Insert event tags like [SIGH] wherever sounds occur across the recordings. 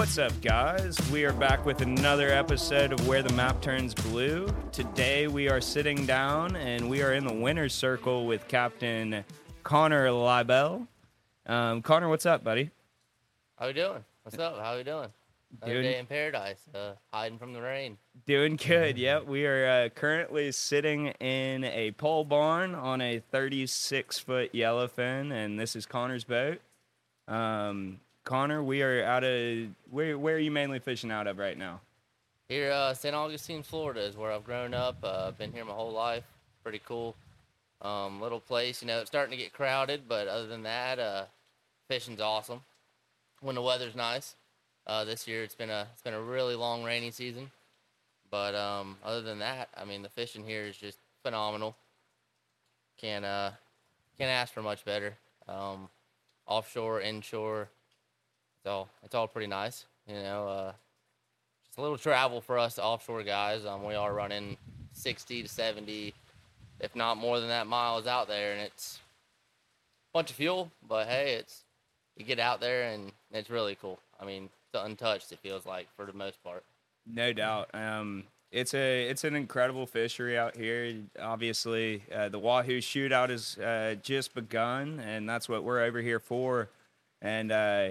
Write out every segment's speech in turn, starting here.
What's up, guys? We are back with another episode of Where the Map Turns Blue. Today we are sitting down and we are in the winner's circle with Captain Conner Liebal. Um, Conner, what's up, buddy? How you doing? What's up? How you doing? Another Doing- day in paradise, uh, hiding from the rain. Doing good. Yep, we are uh, currently sitting in a pole barn on a 36 foot yellowfin, and this is Conner's boat. Um, Conner, we are out of where? Where are you mainly fishing out of right now? Here, uh, St. Augustine, Florida, is where I've grown up. Uh, been here my whole life. Pretty cool. Um, little place, you know. It's starting to get crowded, but other than that, uh, fishing's awesome. When the weather's nice. Uh, this year it's been a it's been a really long rainy season, but um, other than that, I mean the fishing here is just phenomenal. Can't uh can't ask for much better. Um, offshore, inshore, it's all it's all pretty nice. You know, uh, just a little travel for us offshore guys. Um, we are running 60 to 70, if not more than that, miles out there, and it's a bunch of fuel. But hey, it's you get out there and it's really cool. I mean, it's untouched. It feels like for the most part. No doubt. Um, it's a it's an incredible fishery out here. Obviously, uh, the Wahoo Shootout has uh, just begun, and that's what we're over here for. And uh,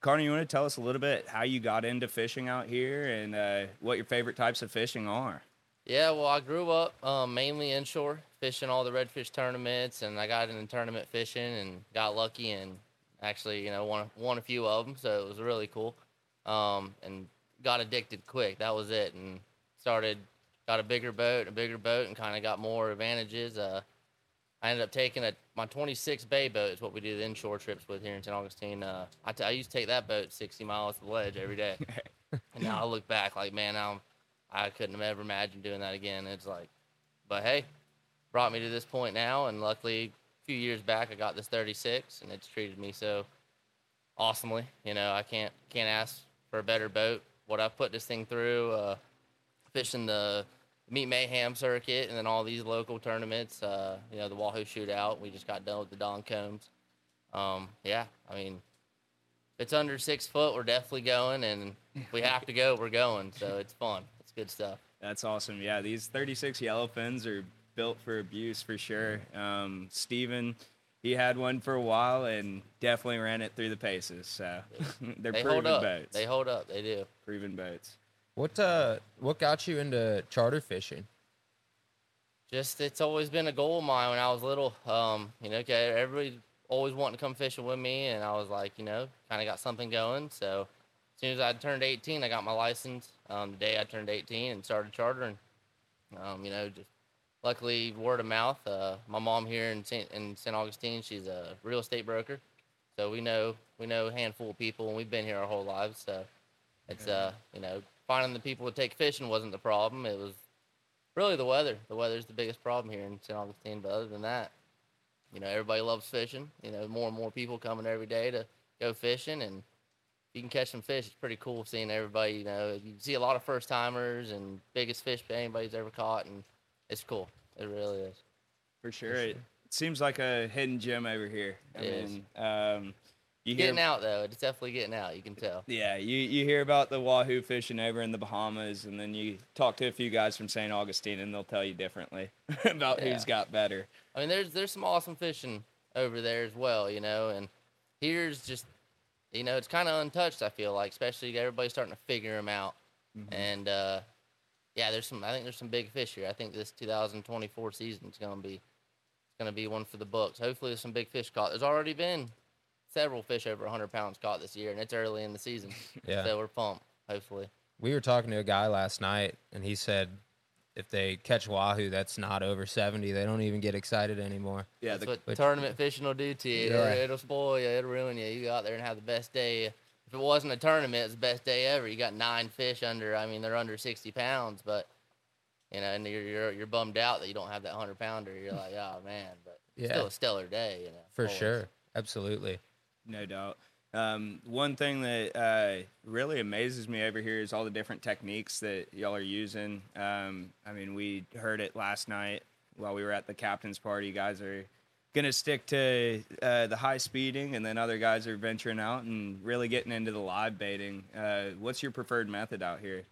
Conner, you want to tell us a little bit how you got into fishing out here and uh, what your favorite types of fishing are? Yeah, well, I grew up um, mainly inshore, fishing all the redfish tournaments, and I got into tournament fishing and got lucky and actually, you know, won won a few of them, so it was really cool. Um, and got addicted quick. That was it, and started got a bigger boat, a bigger boat, and kind of got more advantages. Uh, I ended up taking a my 26 bay boat is what we do the inshore trips with here in St. Augustine. Uh, I, t- I used to take that boat 60 miles to the ledge every day, [LAUGHS] and now I look back like, man, I'm I couldn't have ever imagined doing that again. It's like, but hey, brought me to this point now, and luckily, a few years back, I got this 36, and it's treated me so awesomely. You know, I can't can't ask for a better boat. What I've put this thing through, uh, fishing the Meat Mayhem circuit, and then all these local tournaments. Uh, you know, the Wahoo Shootout. We just got done with the Don Combs. Um, yeah, I mean, if it's under six foot, we're definitely going, and if we have to go, we're going. So [LAUGHS] it's fun. It's good stuff. That's awesome. Yeah, these 36 yellow fins are built for abuse for sure. Um, Steven, he had one for a while and definitely ran it through the paces. So [LAUGHS] they're They proven hold up. boats. They hold up. They do. proven boats. What uh what got you into charter fishing? Just it's always been a goal of mine when I was little. Um, you know, okay, everybody always wanting to come fishing with me, and I was like, you know, kind of got something going. So as soon as I turned 18, I got my license. Um, the day I turned 18 and started chartering. Um, you know, just luckily word of mouth. Uh, my mom here in St. in St. Augustine, she's a real estate broker, so we know we know a handful of people, and we've been here our whole lives. So it's uh, you know, finding the people to take fishing wasn't the problem. It was really the weather. The weather's the biggest problem here in St. Augustine. But other than that, you know, everybody loves fishing. You know, more and more people coming every day to go fishing, and you can catch some fish. It's pretty cool seeing everybody. You know, you see a lot of first timers and biggest fish anybody's ever caught, and it's cool. It really is. For sure. It seems like a hidden gem over here. I It mean, um, you hear, Getting out though, it's definitely getting out. You can tell. Yeah, you, you hear about the wahoo fishing over in the Bahamas, and then you talk to a few guys from St. Augustine, and they'll tell you differently [LAUGHS] about Yeah. who's got better. I mean, there's there's some awesome fishing over there as well, you know, and here's just, you know, it's kind of untouched. I feel like, especially everybody's starting to figure them out, and uh, yeah, there's some. I think there's some big fish here. I think this 2024 season is gonna be, it's gonna be one for the books. Hopefully, there's some big fish caught. There's already been several fish over 100 pounds caught this year, and it's early in the season, [LAUGHS] Yeah. so we're pumped. Hopefully, We were talking to a guy last night and he said if they catch wahoo that's not over 70, they don't even get excited anymore. Yeah, That's the, what but- tournament fishing will do to you. Yeah, right. It'll spoil you. It'll ruin you. You go out there and have the best day. If it wasn't a tournament, it's the best day ever. You got nine fish under. I mean, they're under sixty pounds, but you know, and you're you're, you're bummed out that you don't have that hundred pounder. You're like, oh man, but Yeah. still a stellar day. You know, For always. sure. Absolutely. No doubt. Um, one thing that uh, really amazes me over here is all the different techniques that y'all are using. Um, I mean, we heard it last night while we were at the captain's party. You guys are gonna stick to uh, the high speeding, and then other guys are venturing out and really getting into the live baiting. Uh, what's your preferred method out here?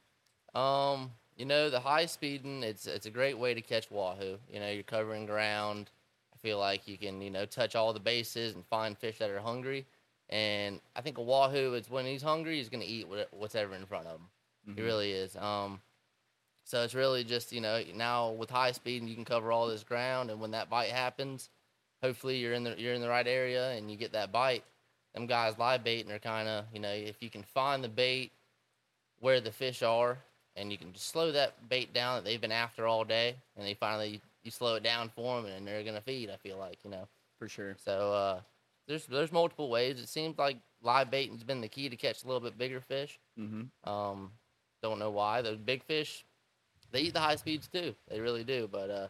Um, you know, the high speeding, it's it's a great way to catch wahoo. You know, you're covering ground. I feel like you can, you know, touch all the bases and find fish that are hungry. And I think a wahoo, is when he's hungry, he's gonna eat what- whatever in front of him. He Mhm. really is. Um, so it's really just you know now with high speed and you can cover all this ground, and when that bite happens, hopefully you're in the you're in the right area and you get that bite. Them guys live baiting are kind of you know if you can find the bait where the fish are, and you can just slow that bait down that they've been after all day, and they finally you slow it down for them, and they're gonna feed. I feel like you know. For sure. So uh, there's there's multiple ways. It seems like live baiting's been the key to catch a little bit bigger fish. Mm-hmm. Um, don't know why. Those big fish, they eat the high speeds too. They really do. But uh,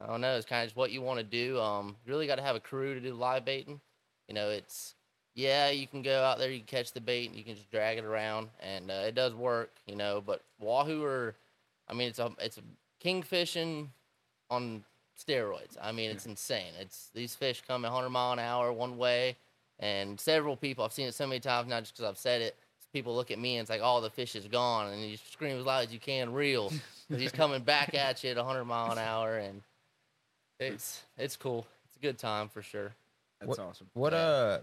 I don't know. It's kind of just what you want to do. Um, you really got to have a crew to do live baiting. You know, it's yeah, you can go out there, you can catch the bait, and you can just drag it around, and uh, it does work. You know, but wahoo are, I mean, it's a it's a kingfishing on steroids. I mean, it's insane. It's these fish come 100 mile an hour one way, and several people I've seen it so many times now just because I've said it. People look at me and it's like, "Oh, the fish is gone," and you scream as loud as you can, reel, because he's coming back [LAUGHS] at you at 100 mile an hour, and it's it's cool. It's a good time for sure. That's What- awesome. What Yeah. uh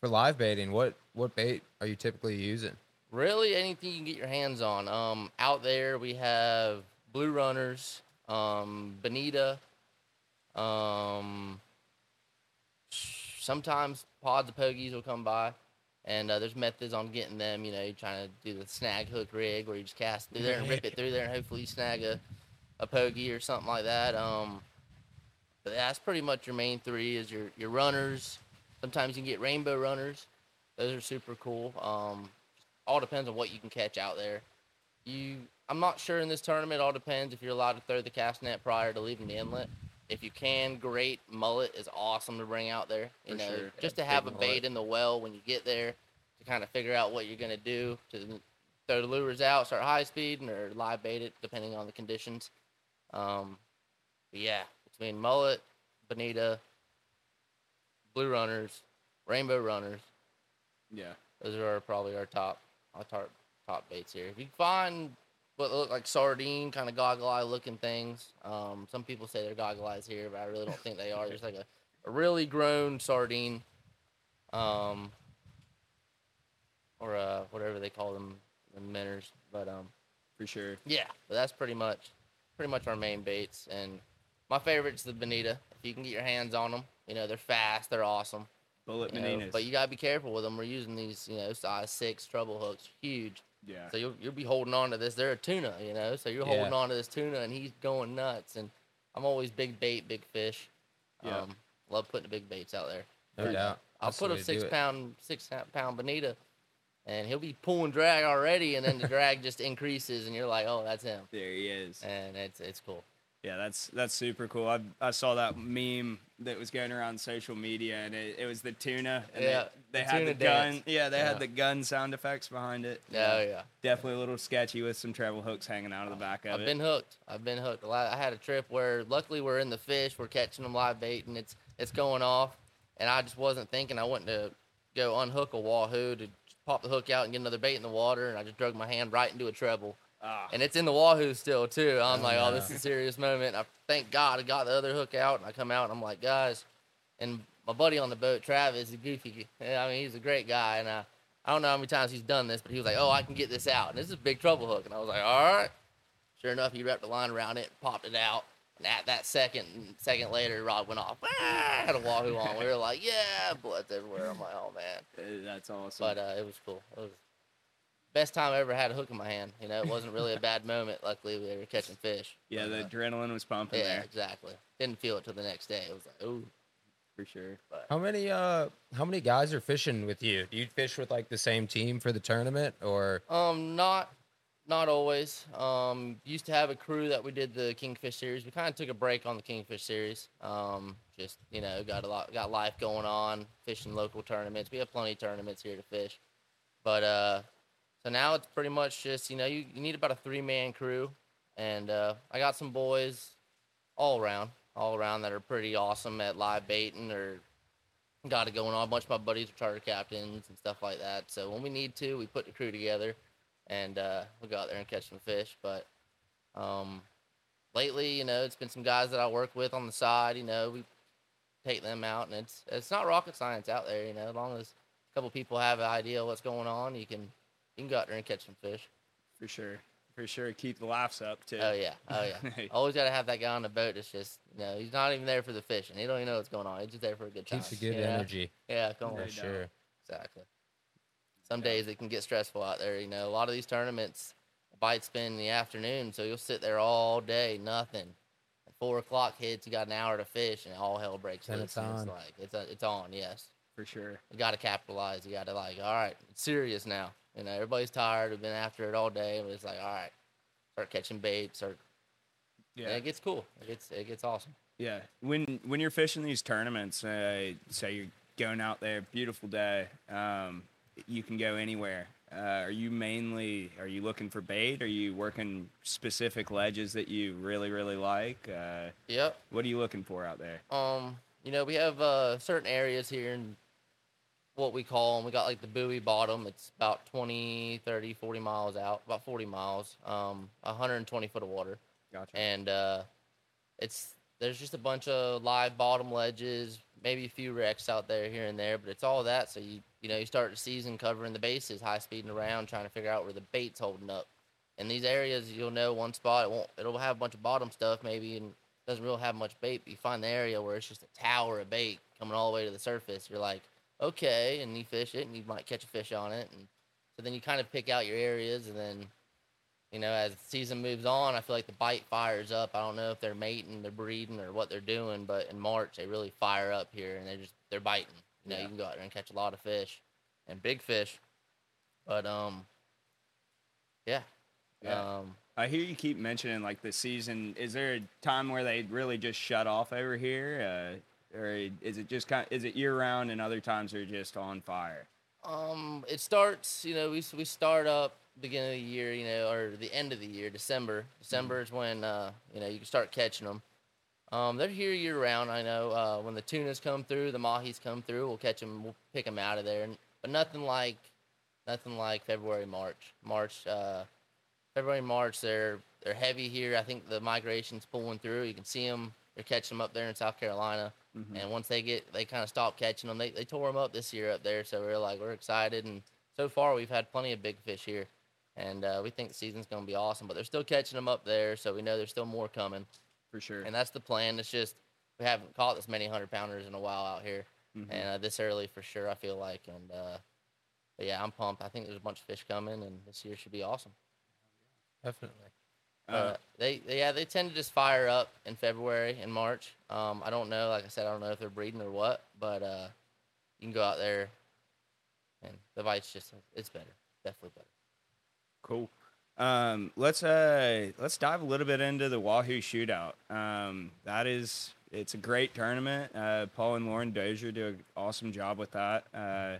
for live baiting? What what bait are you typically using? Really, anything you can get your hands on. Um, out there we have blue runners, um, bonita, um, sometimes pods of pogies will come by, and uh, there's methods on getting them. You know, you're trying to do the snag hook rig where you just cast through there and rip it through there, and hopefully you snag a, a pogie or something like that. Um, but that's pretty much your main three is your your runners. Sometimes you can get rainbow runners. Those are super cool. Um, all depends on what you can catch out there. You, I'm not sure in this tournament. It All depends if you're allowed to throw the cast net prior to leaving the inlet. If you can, great. Mullet is awesome to bring out there. You For know, sure. just Yeah, to have a bait mullet. in the well when you get there to kind of figure out what you're gonna do to throw the lures out, start high speed, or live bait it depending on the conditions. Um, but yeah, between mullet, bonita, blue runners, rainbow runners, Yeah. those are probably our top, our top top baits here. If you find what look like sardine, kind of goggle eye looking things, um, some people say they're goggle eyes here, but I really don't think they are. There's like a, a really grown sardine, um, or uh, whatever they call them, the minnows. But um, For sure. yeah, but that's pretty much pretty much our main baits. And my favorite's the bonita. If you can get your hands on them, you know they're fast, they're awesome. Bullet You know, but you gotta be careful with them. We're using these, you know, size six treble hooks, huge. Yeah. So you'll you'll be holding on to this. They're a tuna, you know. So you're Yeah. holding on to this tuna, and he's going nuts. And I'm always big bait, big fish. Yeah. Um, love putting the big baits out there. No Yeah. doubt. I'll That's put a way to do six pound six pound bonita, and he'll be pulling drag already, and then the drag just increases, and you're like, oh, that's him, There he is. and it's it's cool. Yeah, that's that's super cool. I I saw that meme that was going around social media, and it, it was the tuna. And Yeah, they, they the had the gun. dance. Yeah, they Yeah. had the gun sound effects behind it. Oh yeah. definitely a little sketchy with some treble hooks hanging out of the back of it. I've been hooked. I've been hooked. A lot- I had a trip where luckily we're in the fish, we're catching them live bait, and it's it's going off, and I just wasn't thinking I went to go unhook a wahoo to pop the hook out and get another bait in the water, and I just drug my hand right into a treble, Ah, and it's in the wahoo still too. I'm Oh, like, oh, this is a serious moment. I thank God I got the other hook out, and I come out and I'm like, guys, and my buddy on the boat, Travis, is goofy. I mean, he's a great guy, and I I don't know how many times he's done this, but he was like, oh, I can get this out, and this is a big trouble hook, and I was like, all right. Sure enough, he wrapped the line around it, popped it out, and at that second, second later, rod went off. Ah, had a wahoo on. We were like, yeah, blood's everywhere. I'm like, oh man, that's awesome. but uh, it was cool. It was best time I ever had a hook in my hand. You know, it wasn't really a bad moment. Luckily, we were catching fish. yeah, But, the uh, adrenaline was pumping yeah, there exactly. Didn't feel it till the next day. It was like, ooh. for sure. But How many uh how many guys are fishing with you? Do you fish with like the same team for the tournament or Um, not not always. Um, used to have a crew that we did the Kingfish series. We kind of took a break on the Kingfish series. Um, just you know, got a lot, got life going on, fishing local tournaments. We have plenty of tournaments here to fish, but uh, so now it's pretty much just you know, you, you need about a three man crew, and uh, I got some boys all around. all around that are pretty awesome at live baiting or got it going on. A bunch of my buddies are charter captains and stuff like that. So when we need to, we put the crew together and uh, we'll go out there and catch some fish. But um, lately, you know, it's been some guys that I work with on the side. You know, we take them out, and it's it's not rocket science out there. You know, as long as a couple people have an idea what's going on, you can you can go out there and catch some fish. For sure. For sure. Keep the laughs up too. Oh yeah, oh yeah. [LAUGHS] Always got to have that guy on the boat. That's just you know he's not even there for the fishing. He don't even know what's going on. He's just there for a good time. Keeps a good you know? energy. Yeah, come on. For sure. Exactly. Some days it can get stressful out there. You know, a lot of these tournaments, bites been in the afternoon, so you'll sit there all day, nothing. At four o'clock hits, you got an hour to fish, and all hell breaks Then loose. it's and on. like it's a, it's on. Yes, For sure. you got to capitalize. You got to like, all right, it's serious now. You know, everybody's tired. We've been after it all day, it's like, all right, start catching bait. Start. Yeah, Yeah. it gets cool. It gets it gets awesome. Yeah. When when you're fishing these tournaments, uh, say you're going out there, beautiful day, um, you can go anywhere. Uh, are you mainly are you looking for bait? Are you working specific ledges that you really really like? Uh, Yep. what are you looking for out there? Um, you know, we have uh, certain areas here in what we call them. We got like the buoy bottom. It's about 20, 30, 40 miles out, about 40 miles, um, 120 foot of water. Gotcha. And uh, it's there's just a bunch of live bottom ledges, maybe a few wrecks out there here and there, but it's all that. So you you know you start the season covering the bases, high speeding around, trying to figure out where the bait's holding up. In these areas, you'll know one spot. It won't. It'll have a bunch of bottom stuff maybe, and doesn't really have much bait. But you find the area where it's just a tower of bait coming all the way to the surface. You're like, okay, and you fish it, and you might catch a fish on it, and so then you kind of pick out your areas, and then you know, as the season moves on, I feel like the bite fires up. I don't know if they're mating, they're breeding, or what they're doing, but in March they really fire up here, and they're just they're biting. You know, Yeah. you can go out there and catch a lot of fish, and big fish. But um, yeah, Yeah. um, I hear you keep mentioning like the season. Is there a time where they really just shut off over here, uh, or is it just kind? Of, is it year round and other times they're just on fire? Um, it starts, you know, we we start up beginning of the year, you know, or the end of the year, December. December is when uh, you know, you can start catching them. Um, they're here year round. I know uh, when the tunas come through, the mahis come through, we'll catch them, we'll pick them out of there. But nothing like, nothing like February, March. March, uh, February, March, they're they're heavy here. I think the migration's pulling through. You can see them. They're catching them up there in South Carolina. Mhm. And once they get, they kind of stop catching them. They, they tore them up this year up there, so we're like we're excited. And so far, we've had plenty of big fish here, and uh, we think the season's gonna be awesome. But they're still catching them up there, so we know there's still more coming. For sure. And that's the plan. It's just we haven't caught this many hundred pounders in a while out here, Mhm. and uh, this early for sure. I feel like, and uh, but yeah, I'm pumped. I think there's a bunch of fish coming, and this year should be awesome. Definitely. Uh, Uh, they, they yeah they tend to just fire up in February and March. Um, I don't know. Like I said, I don't know if they're breeding or what, but uh, you can go out there, and the bite's just it's better, definitely better. Cool. Um, let's uh let's dive a little bit into the Wahoo Shootout. Um, that is it's a great tournament. Uh, Paul and Lauren Dozier do an awesome job with that. Uh,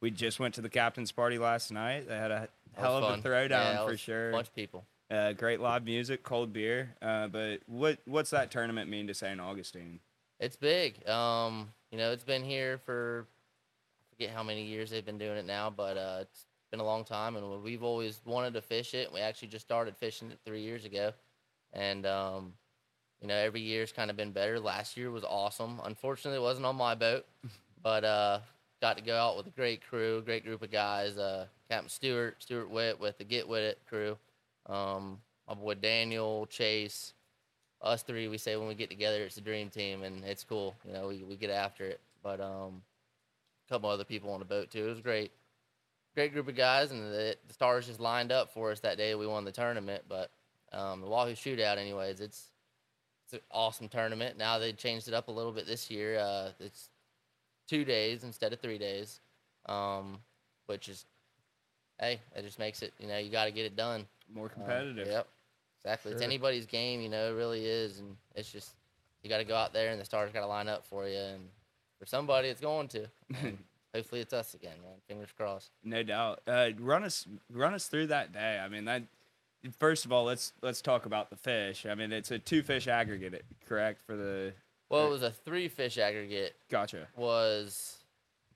we just went to the captain's party last night. They had a hell of fun. a throwdown Yeah, for sure. A bunch of people. Uh, great live music, cold beer. Uh, but what what's that tournament mean to St. Augustine? It's big. Um, you know, it's been here for I forget how many years they've been doing it now, but uh, it's been a long time, and we've always wanted to fish it. We actually just started fishing it three years ago, and um, you know, every year's kind of been better. Last year was awesome. Unfortunately, it wasn't on my boat, [LAUGHS] but uh, got to go out with a great crew, great group of guys. Uh, Captain Stewart, Stewart Witt with the Git Witt It crew. Um, my boy Daniel, Chase, us three, we say when we get together, it's a dream team, and it's cool. You know, we, we get after it. But um, a couple other people on the boat too. It was great, great group of guys, and the, the stars just lined up for us that day. We won the tournament, but um, the Wahoo Shootout, anyways, it's it's an awesome tournament. Now they changed it up a little bit this year. Uh, it's two days instead of three days, um, which is hey, it just makes it. You know, you got to get it done. More Uh, competitive. yep. Exactly. It's anybody's game, you know, it really is. And it's just, you got to go out there and the stars got to line up for you. And for somebody, it's going to. [LAUGHS] Hopefully it's us again, man. Fingers crossed. No doubt. Uh, run us run us through that day. I mean that first of all, let's let's talk about the fish. I mean, it's a two fish aggregate, correct? For the Well, it was a three fish aggregate. gotcha. Was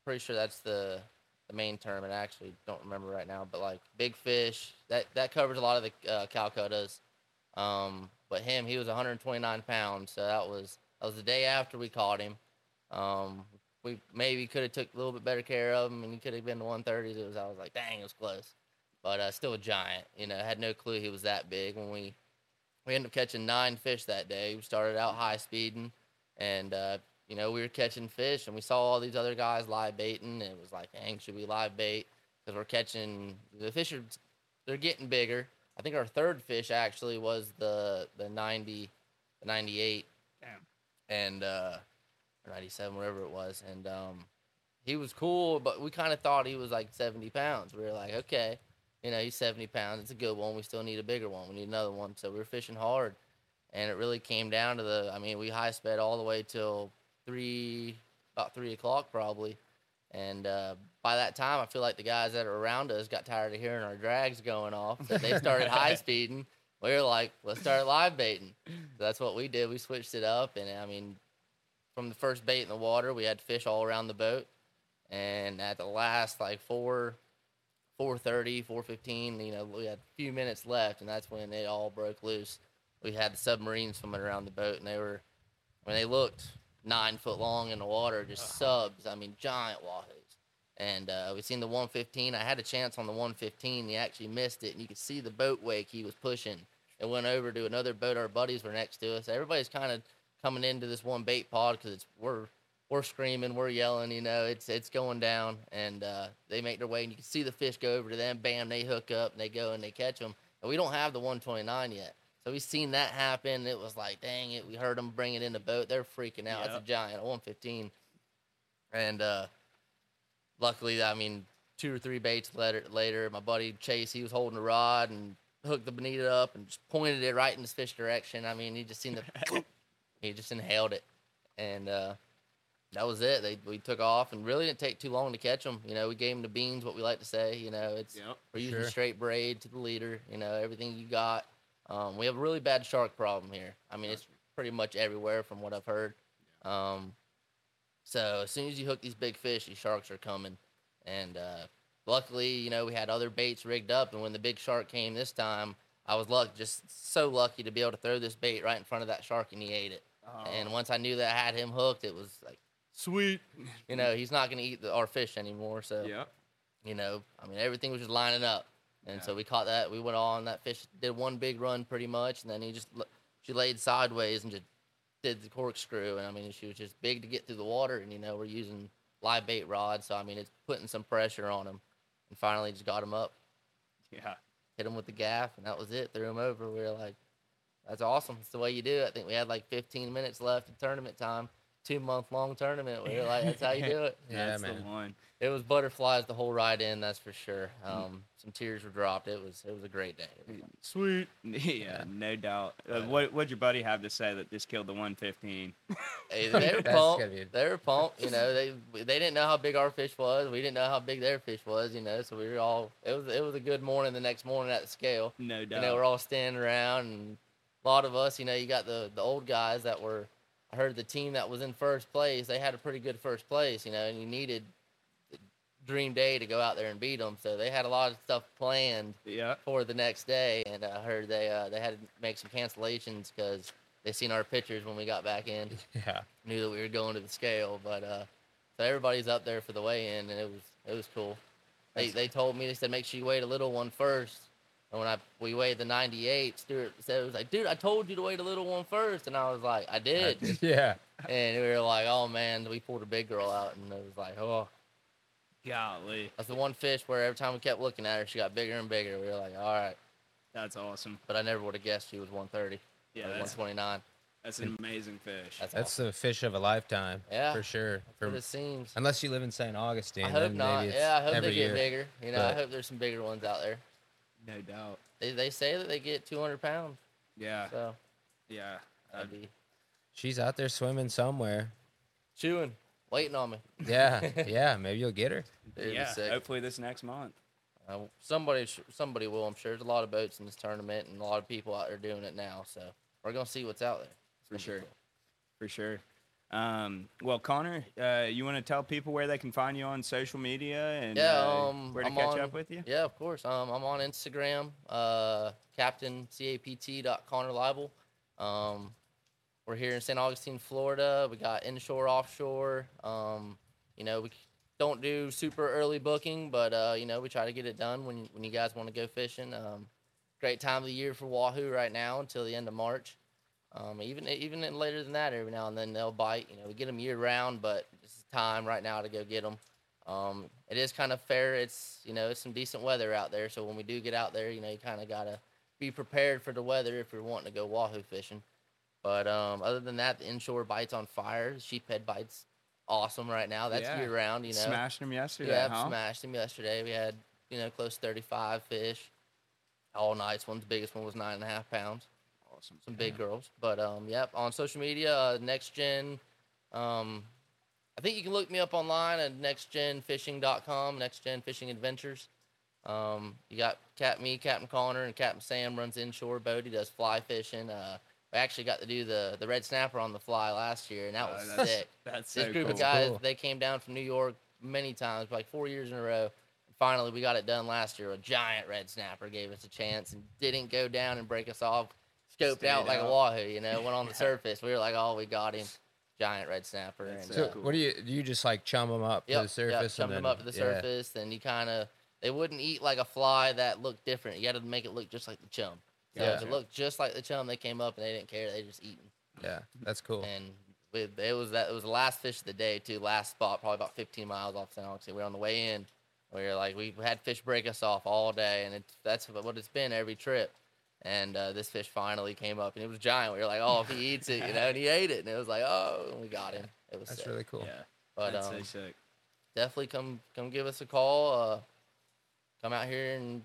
pretty sure that's the the main term, and I actually don't remember right now. But like big fish, that that covers a lot of the uh, Calcuttas. Um, but him, he was 129 pounds, so that was that was the day after we caught him. Um, we maybe could have took a little bit better care of him, and he could have been to 130s. It was I was like, dang, it was close, but uh, still a giant. You know, had no clue he was that big when we we ended up catching nine fish that day. We started out high speeding, and uh, you know we were catching fish, and we saw all these other guys live baiting, and it was like, dang, should we live bait? Because we're catching the fish are they're getting bigger. I think our third fish actually was the the 90, the 98 Damn. and uh 97 whatever it was and um he was cool but we kind of thought he was like 70 pounds we were like okay you know he's 70 pounds it's a good one we still need a bigger one we need another one so we were fishing hard and it really came down to the i mean we high sped all the way till three about three o'clock probably and uh, by that time i feel like the guys that are around us got tired of hearing our drags going off so they started [LAUGHS] high speeding we were like let's start live baiting so that's what we did we switched it up and i mean from the first bait in the water, we had fish all around the boat. And at the last like four, four thirty, four fifteen, you know, we had a few minutes left, and that's when it all broke loose. We had the submarines swimming around the boat, and they were, when they looked nine foot long in the water, just subs. I mean, giant wahoos. And uh, we seen the 115. I had a chance on the 115. He actually missed it, and you could see the boat wake he was pushing. It went over to another boat. Our buddies were next to us. Everybody's kind of coming into this one bait pod because it's we're we're screaming, we're yelling, you know, it's it's going down, and uh, they make their way, and you can see the fish go over to them. Bam, they hook up, and they go and they catch them. And we don't have the 129 yet, so we seen that happen. It was like, dang it, we heard them bring it in the boat. They're freaking out. It's Yep. a giant, a 115, and uh, luckily, I mean, two or three baits later, later, my buddy Chase, he was holding the rod and hooked the bonita up and just pointed it right in this fish direction. I mean, he just seen the [LAUGHS] he just inhaled it, and uh, that was it. They we took off, and really didn't take too long to catch them. You know, we gave them the beans, what we like to say. You know, it's Yep. we're using Sure. straight braid to the leader. You know, everything you got. Um, we have a really bad shark problem here. I mean, it's pretty much everywhere from what I've heard. Um, so as soon as you hook these big fish, these sharks are coming. And uh, luckily, you know, we had other baits rigged up. And when the big shark came this time, I was luck just so lucky to be able to throw this bait right in front of that shark, and he ate it. And once I knew that I had him hooked, it was like sweet. You know, he's not going to eat the, our fish anymore. So Yep. you know, I mean, everything was just lining up. And so we caught that. We went on that fish, did one big run pretty much, and then he just she laid sideways and just did the corkscrew. And I mean, she was just big to get through the water. And you know, we're using live bait rods, so I mean, it's putting some pressure on him. And finally, just got him up, Yeah. hit him with the gaff, and that was it. Threw him over. We were like, "That's awesome. It's the way you do it." I think we had like 15 minutes left in tournament time, two month long tournament. We were like, "That's how you [LAUGHS] do it." Yeah, That's man. the one. It was butterflies the whole ride in, that's for sure. Um, some tears were dropped. It was it was a great day. It was like, Sweet. [LAUGHS] Yeah, no doubt. Uh, what what'd your buddy have to say that just killed the 115? [LAUGHS] Hey, [LAUGHS] they were That's pumped. gotta be- They were pumped. You know, they they didn't know how big our fish was. We didn't know how big their fish was. You know, so we were all. It was it was a good morning the next morning at the scale. No You doubt. know, we're all standing around, and a lot of us. You know, you got the the old guys that were. I heard the team that was in first place. They had a pretty good first place. You know, and you needed the dream day to go out there and beat them. So they had a lot of stuff planned yeah. for the next day, and I heard they uh, they had to make some cancellations because they seen our pictures when we got back in, [LAUGHS] Yeah. knew that we were going to the scale. But uh, so everybody's up there for the weigh-in, and it was it was cool. They they told me they said make sure you weigh a little one first. And when I we weighed the 98, Stuart said it was like, dude, I told you to weigh the little one first, and I was like, I did. [LAUGHS] yeah. and we were like, oh man, we pulled a big girl out, and it was like, oh, Golly, that's the one fish where every time we kept looking at her, she got bigger and bigger. We were like, all right, that's awesome. but I never would have guessed she was 130. Yeah, or that's 129. that's an amazing fish. That's, That's awesome. the fish of a lifetime. Yeah. For sure. For, what it seems. unless you live in St. Augustine. I hope then not. Maybe it's Yeah, I hope they get year. bigger. You know, I hope there's some bigger ones out there. No doubt. They, they say that they get 200 pounds. Yeah. So Yeah. that'd be She's out there swimming somewhere. chewing, waiting on me. Yeah. [LAUGHS] yeah. Maybe you'll get her. It'd yeah. Hopefully this next month. Uh, somebody, sh- somebody will. I'm sure there's a lot of boats in this tournament and a lot of people out there doing it now. So we're gonna see what's out there. It's For sure. cool. For sure. Um, well, Conner, uh, you want to tell people where they can find you on social media and Yeah, uh, um, where to I'm catch on- up with you? Yeah, of course. Um, I'm on Instagram, uh, Captain C-A-P-T dot Conner Liebal. Um, we're here in St. Augustine, Florida. We got inshore, offshore. Um, you know, we don't do super early booking, but uh, you know, we try to get it done when when you guys want to go fishing. Um, great time of the year for wahoo right now until the end of March. Um, even even later than that, every now and then they'll bite. You know, we get them year round, but it's time right now to go get them. Um, it is kind of fair. It's you know it's some decent weather out there, so when we do get out there, you know you kind of gotta be prepared for the weather if you're wanting to go wahoo fishing. But um, other than that, the inshore bites on fire. The sheephead bites awesome right now. That's Yeah. year round. You know, Smashed them yesterday, yeah, huh? smashed them yesterday. We had you know close to 35 fish. All nice ones. Biggest one was nine and a half pounds Awesome. some big girls. But um, yep, on social media, uh, next gen. Um, I think you can look me up online at nextgenfishing.com, next gen fishing adventures. Um, you got Cap me, Captain Conner, and Captain Sam runs inshore boat. He does fly fishing. Uh, we actually got to do the the red snapper on the fly last year, and that Oh, was that's- sick. That's This so group cool. of guys, Cool. they came down from New York many times, like four years in a row. Finally, we got it done last year. A giant red snapper gave us a chance and didn't go down and break us off. Scoped Stayed out like out. a wahoo, you know, went on the Yeah. surface. We were like, oh, we got him. Giant red snapper. And, so So uh, cool. what do you do? You just like chum them up Yep, to the surface Yep, chump and them then up to the yeah. surface, then you kind of they wouldn't eat like a fly that looked different. You got to make it look just like the chum. So if it looked just like the chum, they came up and they didn't care. They just eating. Yeah, that's cool. And we, it was that it was the last fish of the day too. Last spot, probably about 15 miles off St. Augustine. We were on the way in. We were like we had fish break us off all day, and it's that's what it's been every trip. And uh, this fish finally came up, and it was giant. We were like, oh, if he eats it, you know, and he ate it, and it was like, oh, and we got him. It was That's sick. really cool. Yeah, but that's um, so sick. definitely come come give us a call. Uh, come out here and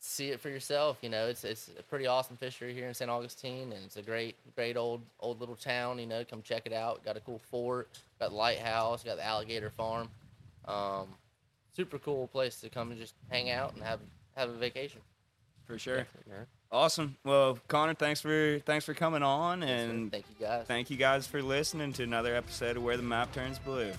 see it for yourself. You know, it's it's a pretty awesome fishery here in St. Augustine, and it's a great great old old little town. You know, come check it out. Got a cool fort, got the lighthouse, got the alligator farm. Um, super cool place to come and just hang out and have have a vacation. For sure. Yeah. Awesome. Well, Conner, thanks for thanks for coming on, and thank you guys. thank you guys for listening to another episode of Where the Map Turns Blue.